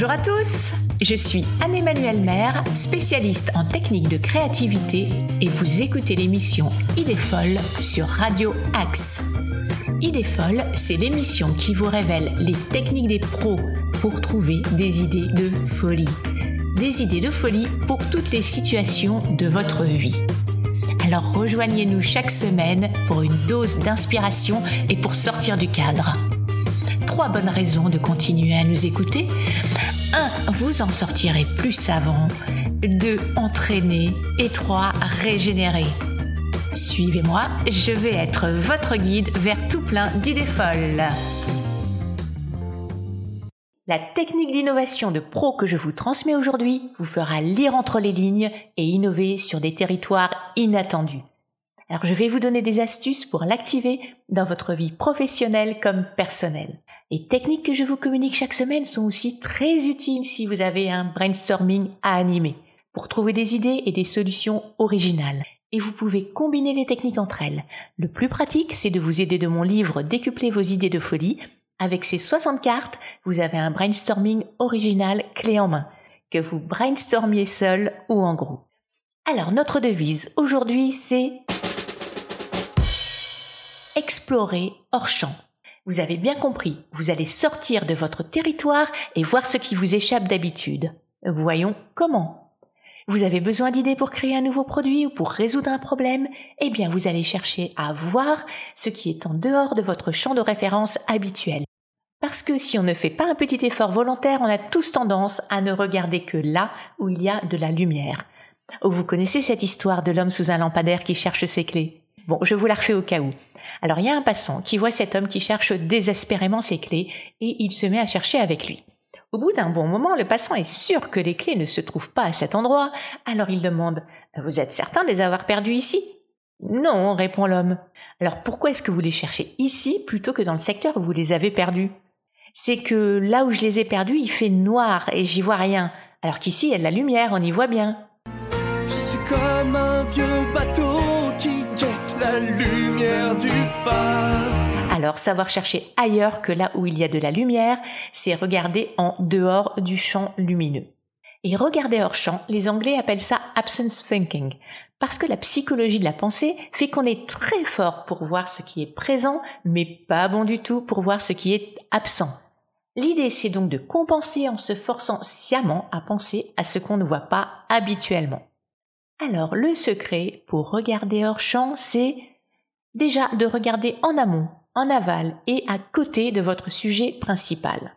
Bonjour à tous, je suis Anne-Emmanuelle Maire, spécialiste en technique de créativité et vous écoutez l'émission Idée folle sur Radio Axe. Idée folle, c'est l'émission qui vous révèle les techniques des pros pour trouver des idées de folie. Des idées de folie pour toutes les situations de votre vie. Alors rejoignez-nous chaque semaine pour une dose d'inspiration et pour sortir du cadre. Trois bonnes raisons de continuer à nous écouter. 1. Vous en sortirez plus savant. 2. Entraîné. Et 3. Régénérer. Suivez-moi, je vais être votre guide vers tout plein d'idées folles. La technique d'innovation de pro que je vous transmets aujourd'hui vous fera lire entre les lignes et innover sur des territoires inattendus. Alors je vais vous donner des astuces pour l'activer dans votre vie professionnelle comme personnelle. Les techniques que je vous communique chaque semaine sont aussi très utiles si vous avez un brainstorming à animer pour trouver des idées et des solutions originales. Et vous pouvez combiner les techniques entre elles. Le plus pratique, c'est de vous aider de mon livre Décupler vos idées de folie. Avec ces 60 cartes, vous avez un brainstorming original clé en main, que vous brainstormiez seul ou en groupe. Alors notre devise aujourd'hui, c'est explorer hors champ. Vous avez bien compris, vous allez sortir de votre territoire et voir ce qui vous échappe d'habitude. Voyons comment. Vous avez besoin d'idées pour créer un nouveau produit ou pour résoudre un problème? Eh bien, vous allez chercher à voir ce qui est en dehors de votre champ de référence habituel. Parce que si on ne fait pas un petit effort volontaire, on a tous tendance à ne regarder que là où il y a de la lumière. Vous connaissez cette histoire de l'homme sous un lampadaire qui cherche ses clés? Bon, je vous la refais au cas où. Alors il y a un passant qui voit cet homme qui cherche désespérément ses clés et il se met à chercher avec lui. Au bout d'un bon moment, le passant est sûr que les clés ne se trouvent pas à cet endroit, alors il demande Vous êtes certain de les avoir perdues ici? Non, répond l'homme. Alors pourquoi est-ce que vous les cherchez ici plutôt que dans le secteur où vous les avez perdues? C'est que là où je les ai perdues, il fait noir et j'y vois rien, alors qu'ici il y a de la lumière, on y voit bien. Je suis comme un vieux bateau Alors savoir chercher ailleurs que là où il y a de la lumière, c'est regarder en dehors du champ lumineux. Et regarder hors champ, les Anglais appellent ça absence thinking, parce que la psychologie de la pensée fait qu'on est très fort pour voir ce qui est présent, mais pas bon du tout pour voir ce qui est absent. L'idée, c'est donc de compenser en se forçant sciemment à penser à ce qu'on ne voit pas habituellement. Alors, le secret pour regarder hors champ, c'est déjà de regarder en amont, en aval et à côté de votre sujet principal.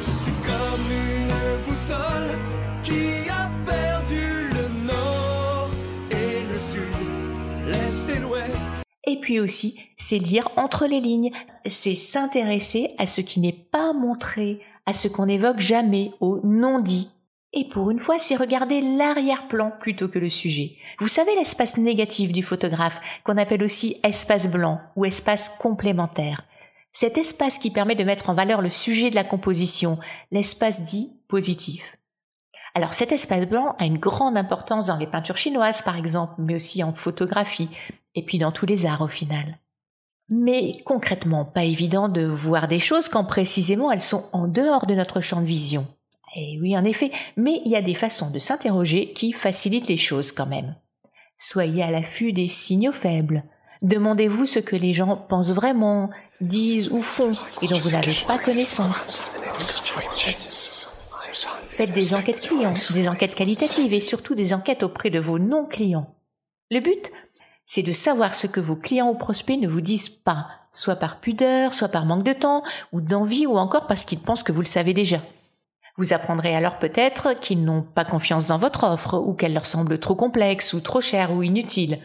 Je suis comme une boussole qui a perdu le nord et le sud, l'est et l'ouest. Et puis aussi, c'est lire entre les lignes, c'est s'intéresser à ce qui n'est pas montré, à ce qu'on n'évoque jamais, au non dit, et pour une fois, c'est regarder l'arrière-plan plutôt que le sujet. Vous savez l'espace négatif du photographe, qu'on appelle aussi espace blanc ou espace complémentaire. Cet espace qui permet de mettre en valeur le sujet de la composition, l'espace dit positif. Alors cet espace blanc a une grande importance dans les peintures chinoises par exemple, mais aussi en photographie, et puis dans tous les arts au final. Mais concrètement, pas évident de voir des choses quand précisément elles sont en dehors de notre champ de vision. Eh oui, en effet, mais il y a des façons de s'interroger qui facilitent les choses quand même. Soyez à l'affût des signaux faibles. Demandez-vous ce que les gens pensent vraiment, disent ou font et dont vous n'avez pas connaissance. Faites des enquêtes clients, des enquêtes qualitatives et surtout des enquêtes auprès de vos non-clients. Le but, c'est de savoir ce que vos clients ou prospects ne vous disent pas, soit par pudeur, soit par manque de temps, ou d'envie, ou encore parce qu'ils pensent que vous le savez déjà. Vous apprendrez alors peut-être qu'ils n'ont pas confiance dans votre offre, ou qu'elle leur semble trop complexe, ou trop chère, ou inutile.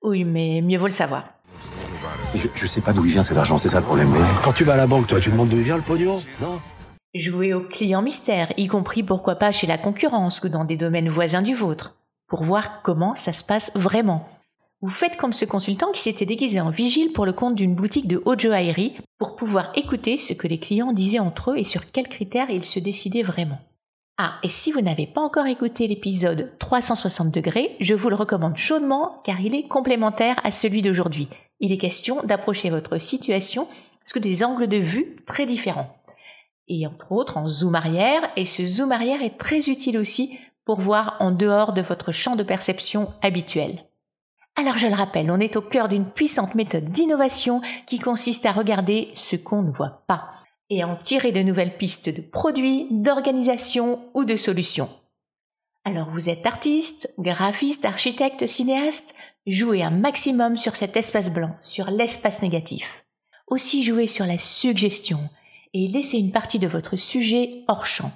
Oui, mais mieux vaut le savoir. Je, je sais pas d'où il vient cet argent, c'est ça le problème. Mais quand tu vas à la banque, toi, tu demandes d'où il vient le pognon Non? Jouez au client mystère, y compris pourquoi pas chez la concurrence ou dans des domaines voisins du vôtre, pour voir comment ça se passe vraiment. Vous faites comme ce consultant qui s'était déguisé en vigile pour le compte d'une boutique de haute joaillerie pour pouvoir écouter ce que les clients disaient entre eux et sur quels critères ils se décidaient vraiment. Ah, et si vous n'avez pas encore écouté l'épisode 360 degrés, je vous le recommande chaudement car il est complémentaire à celui d'aujourd'hui. Il est question d'approcher votre situation sous des angles de vue très différents. et entre autres en zoom arrière, et ce zoom arrière est très utile aussi pour voir en dehors de votre champ de perception habituel. Alors je le rappelle, on est au cœur d'une puissante méthode d'innovation qui consiste à regarder ce qu'on ne voit pas et à en tirer de nouvelles pistes de produits, d'organisation ou de solutions. Alors vous êtes artiste, graphiste, architecte, cinéaste, jouez un maximum sur cet espace blanc, sur l'espace négatif. Aussi jouez sur la suggestion et laissez une partie de votre sujet hors champ.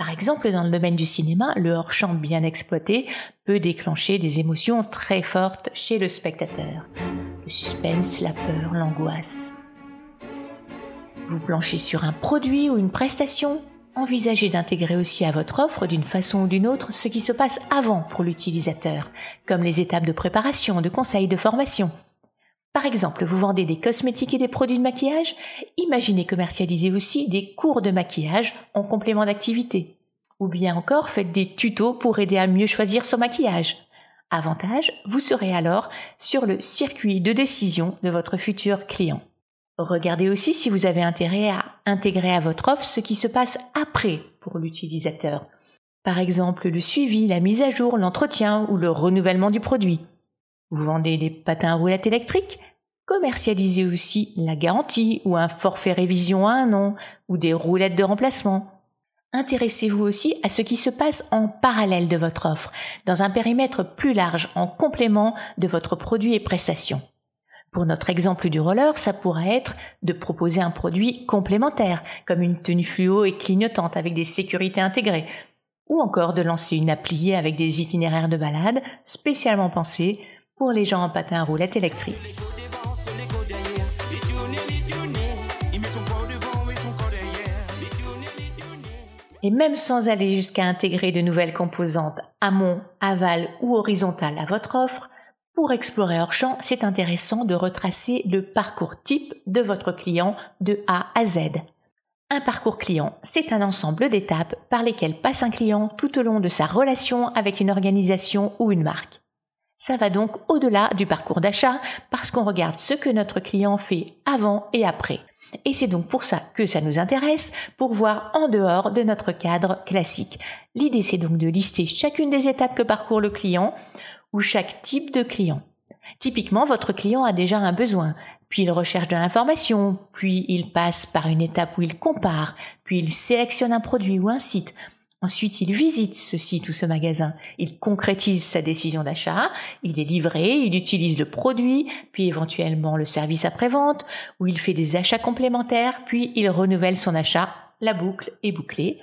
Par exemple, dans le domaine du cinéma, le hors-champ bien exploité peut déclencher des émotions très fortes chez le spectateur. Le suspense, la peur, l'angoisse. Vous planchez sur un produit ou une prestation, envisagez d'intégrer aussi à votre offre d'une façon ou d'une autre ce qui se passe avant pour l'utilisateur, comme les étapes de préparation, de conseil, de formation. Par exemple, vous vendez des cosmétiques et des produits de maquillage Imaginez commercialiser aussi des cours de maquillage en complément d'activité. Ou bien encore, faites des tutos pour aider à mieux choisir son maquillage. Avantage, vous serez alors sur le circuit de décision de votre futur client. Regardez aussi si vous avez intérêt à intégrer à votre offre ce qui se passe après pour l'utilisateur. Par exemple, le suivi, la mise à jour, l'entretien ou le renouvellement du produit. Vous vendez des patins à roulettes électriques? Commercialisez aussi la garantie ou un forfait révision à un an ou des roulettes de remplacement. Intéressez-vous aussi à ce qui se passe en parallèle de votre offre, dans un périmètre plus large en complément de votre produit et prestation. Pour notre exemple du roller, ça pourrait être de proposer un produit complémentaire, comme une tenue fluo et clignotante avec des sécurités intégrées, ou encore de lancer une appli avec des itinéraires de balade spécialement pensés pour les gens en patin à roulettes électriques. Et même sans aller jusqu'à intégrer de nouvelles composantes amont, aval ou horizontales à votre offre, pour explorer hors champ, c'est intéressant de retracer le parcours type de votre client de A à Z. Un parcours client, c'est un ensemble d'étapes par lesquelles passe un client tout au long de sa relation avec une organisation ou une marque. Ça va donc au-delà du parcours d'achat parce qu'on regarde ce que notre client fait avant et après. Et c'est donc pour ça que ça nous intéresse, pour voir en dehors de notre cadre classique. L'idée c'est donc de lister chacune des étapes que parcourt le client ou chaque type de client. Typiquement, votre client a déjà un besoin, puis il recherche de l'information, puis il passe par une étape où il compare, puis il sélectionne un produit ou un site, Ensuite, il visite ce site ou ce magasin, il concrétise sa décision d'achat, il est livré, il utilise le produit, puis éventuellement le service après-vente, ou il fait des achats complémentaires, puis il renouvelle son achat, la boucle est bouclée.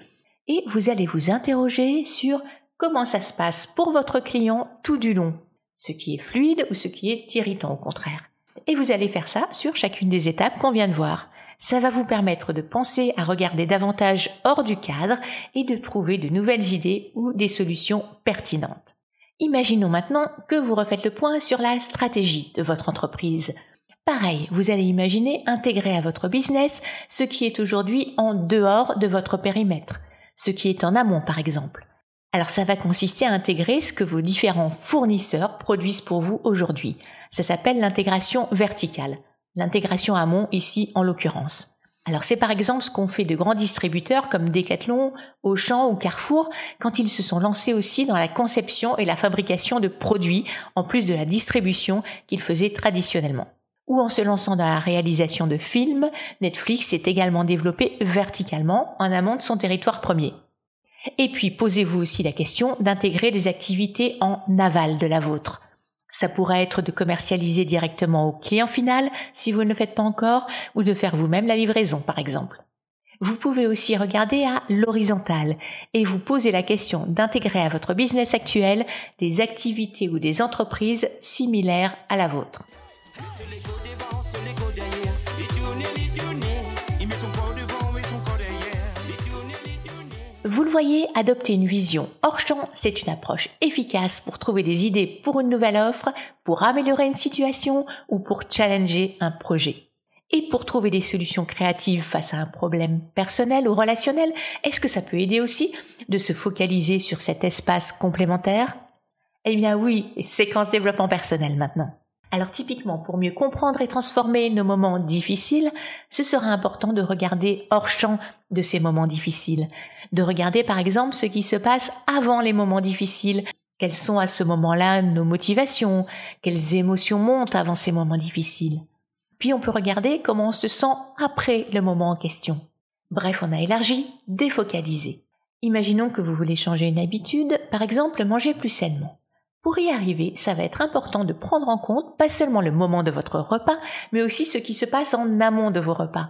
Et vous allez vous interroger sur comment ça se passe pour votre client tout du long, ce qui est fluide ou ce qui est irritant au contraire. Et vous allez faire ça sur chacune des étapes qu'on vient de voir ça va vous permettre de penser à regarder davantage hors du cadre et de trouver de nouvelles idées ou des solutions pertinentes. Imaginons maintenant que vous refaites le point sur la stratégie de votre entreprise. Pareil, vous allez imaginer intégrer à votre business ce qui est aujourd'hui en dehors de votre périmètre, ce qui est en amont par exemple. Alors ça va consister à intégrer ce que vos différents fournisseurs produisent pour vous aujourd'hui. Ça s'appelle l'intégration verticale l'intégration amont ici en l'occurrence. Alors c'est par exemple ce qu'ont fait de grands distributeurs comme Decathlon, Auchan ou Carrefour quand ils se sont lancés aussi dans la conception et la fabrication de produits en plus de la distribution qu'ils faisaient traditionnellement. Ou en se lançant dans la réalisation de films, Netflix s'est également développé verticalement en amont de son territoire premier. Et puis posez-vous aussi la question d'intégrer des activités en aval de la vôtre. Ça pourrait être de commercialiser directement au client final si vous ne le faites pas encore ou de faire vous-même la livraison par exemple. Vous pouvez aussi regarder à l'horizontale et vous poser la question d'intégrer à votre business actuel des activités ou des entreprises similaires à la vôtre. Vous le voyez, adopter une vision hors champ, c'est une approche efficace pour trouver des idées pour une nouvelle offre, pour améliorer une situation ou pour challenger un projet. Et pour trouver des solutions créatives face à un problème personnel ou relationnel, est-ce que ça peut aider aussi de se focaliser sur cet espace complémentaire? Eh bien oui, séquence développement personnel maintenant. Alors typiquement, pour mieux comprendre et transformer nos moments difficiles, ce sera important de regarder hors champ de ces moments difficiles, de regarder par exemple ce qui se passe avant les moments difficiles, quelles sont à ce moment-là nos motivations, quelles émotions montent avant ces moments difficiles? Puis on peut regarder comment on se sent après le moment en question. Bref, on a élargi, défocalisé. Imaginons que vous voulez changer une habitude, par exemple manger plus sainement. Pour y arriver, ça va être important de prendre en compte pas seulement le moment de votre repas, mais aussi ce qui se passe en amont de vos repas.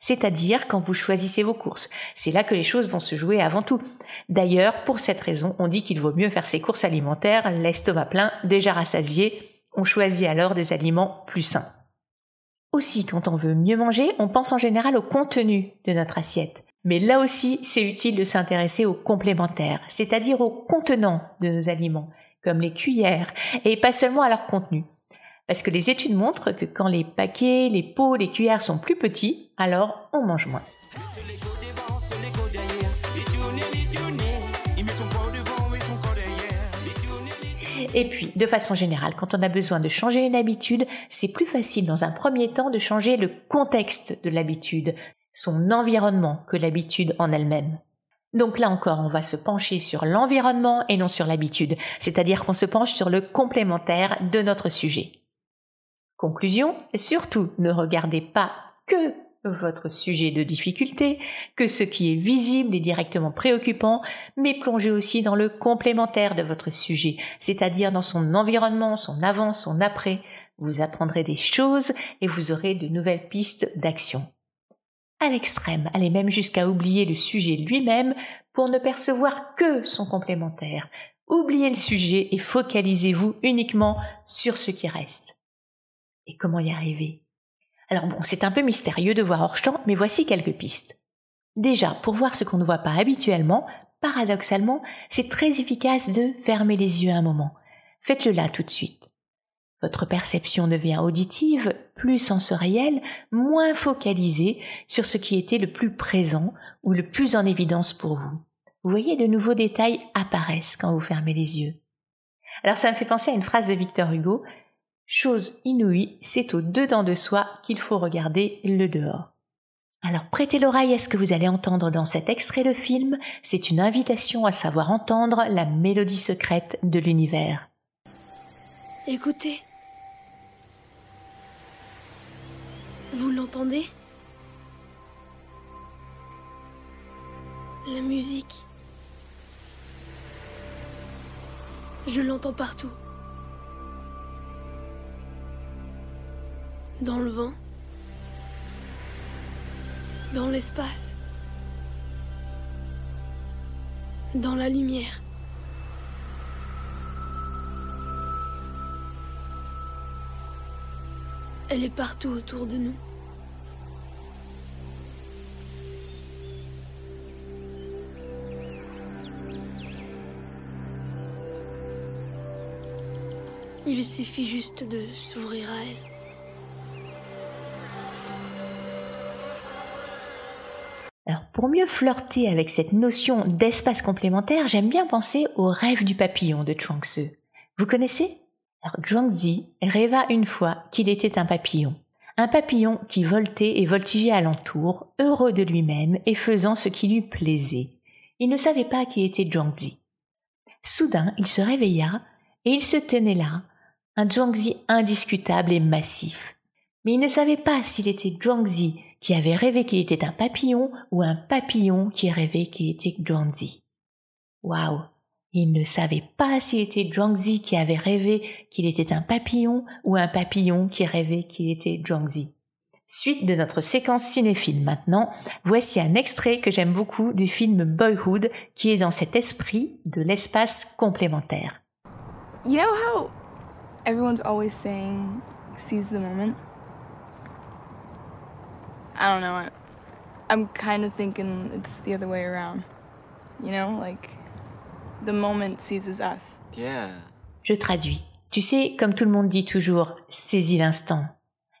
C'est-à-dire quand vous choisissez vos courses. C'est là que les choses vont se jouer avant tout. D'ailleurs, pour cette raison, on dit qu'il vaut mieux faire ses courses alimentaires, l'estomac plein, déjà rassasié. On choisit alors des aliments plus sains. Aussi, quand on veut mieux manger, on pense en général au contenu de notre assiette. Mais là aussi, c'est utile de s'intéresser aux complémentaires, c'est-à-dire aux contenants de nos aliments comme les cuillères, et pas seulement à leur contenu. Parce que les études montrent que quand les paquets, les pots, les cuillères sont plus petits, alors on mange moins. Et puis, de façon générale, quand on a besoin de changer une habitude, c'est plus facile dans un premier temps de changer le contexte de l'habitude, son environnement, que l'habitude en elle-même. Donc là encore, on va se pencher sur l'environnement et non sur l'habitude, c'est-à-dire qu'on se penche sur le complémentaire de notre sujet. Conclusion, surtout ne regardez pas que votre sujet de difficulté, que ce qui est visible et directement préoccupant, mais plongez aussi dans le complémentaire de votre sujet, c'est-à-dire dans son environnement, son avant, son après. Vous apprendrez des choses et vous aurez de nouvelles pistes d'action à l'extrême, allez même jusqu'à oublier le sujet lui-même pour ne percevoir que son complémentaire. Oubliez le sujet et focalisez-vous uniquement sur ce qui reste. Et comment y arriver? Alors bon, c'est un peu mystérieux de voir hors champ, mais voici quelques pistes. Déjà, pour voir ce qu'on ne voit pas habituellement, paradoxalement, c'est très efficace de fermer les yeux un moment. Faites-le là tout de suite. Votre perception devient auditive, plus sensorielle, moins focalisée sur ce qui était le plus présent ou le plus en évidence pour vous. Vous voyez, de nouveaux détails apparaissent quand vous fermez les yeux. Alors ça me fait penser à une phrase de Victor Hugo. Chose inouïe, c'est au dedans de soi qu'il faut regarder le dehors. Alors prêtez l'oreille à ce que vous allez entendre dans cet extrait de film. C'est une invitation à savoir entendre la mélodie secrète de l'univers. Écoutez. Vous l'entendez? La musique. Je l'entends partout. Dans le vent. Dans l'espace. Dans la lumière. Elle est partout autour de nous. Il suffit juste de s'ouvrir à elle. Pour mieux flirter avec cette notion d'espace complémentaire, j'aime bien penser au rêve du papillon de Chuang Tzu. Vous connaissez? Alors Zhuangzi rêva une fois qu'il était un papillon. Un papillon qui voltait et voltigeait alentour, heureux de lui-même et faisant ce qui lui plaisait. Il ne savait pas qui était Zhuangzi. Soudain, il se réveilla et il se tenait là, un Zhuangzi indiscutable et massif. Mais il ne savait pas s'il était Zhuangzi qui avait rêvé qu'il était un papillon ou un papillon qui rêvait qu'il était Zhuangzi. Waouh il ne savait pas s'il était Zhuangzi qui avait rêvé qu'il était un papillon ou un papillon qui rêvait qu'il était Zhuangzi. Suite de notre séquence cinéphile maintenant, voici un extrait que j'aime beaucoup du film Boyhood qui est dans cet esprit de l'espace complémentaire. You know how everyone's always saying seize the moment? I don't know. I'm kind of thinking it's the other way around. You know, like The moment seizes us. Je traduis. Tu sais, comme tout le monde dit toujours, saisis l'instant.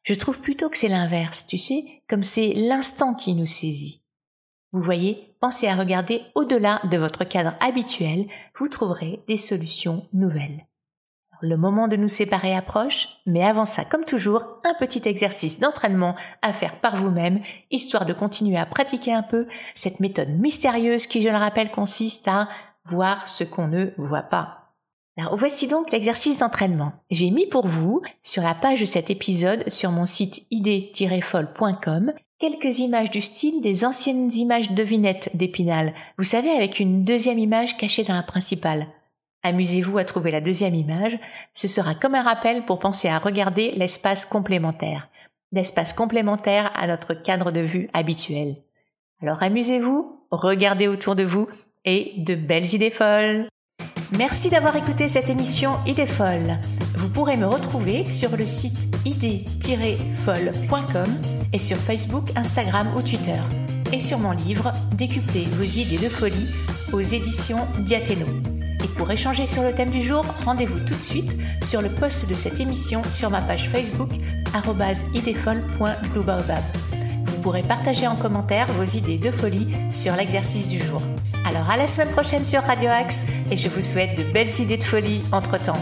Je trouve plutôt que c'est l'inverse, tu sais, comme c'est l'instant qui nous saisit. Vous voyez, pensez à regarder au-delà de votre cadre habituel, vous trouverez des solutions nouvelles. Le moment de nous séparer approche, mais avant ça, comme toujours, un petit exercice d'entraînement à faire par vous-même, histoire de continuer à pratiquer un peu cette méthode mystérieuse qui, je le rappelle, consiste à voir ce qu'on ne voit pas. Alors voici donc l'exercice d'entraînement. J'ai mis pour vous, sur la page de cet épisode, sur mon site idée-folle.com, quelques images du style des anciennes images devinettes d'Épinal. Vous savez, avec une deuxième image cachée dans la principale. Amusez-vous à trouver la deuxième image, ce sera comme un rappel pour penser à regarder l'espace complémentaire, l'espace complémentaire à notre cadre de vue habituel. Alors amusez-vous, regardez autour de vous et de belles idées folles. Merci d'avoir écouté cette émission Idées folles. Vous pourrez me retrouver sur le site idées-folles.com et sur Facebook, Instagram ou Twitter. Et sur mon livre Décuplez vos idées de folie aux éditions Diathéno. Pour échanger sur le thème du jour, rendez-vous tout de suite sur le post de cette émission sur ma page Facebook idéfolle.gloobab. Vous pourrez partager en commentaire vos idées de folie sur l'exercice du jour. Alors à la semaine prochaine sur Radio Axe et je vous souhaite de belles idées de folie entre-temps.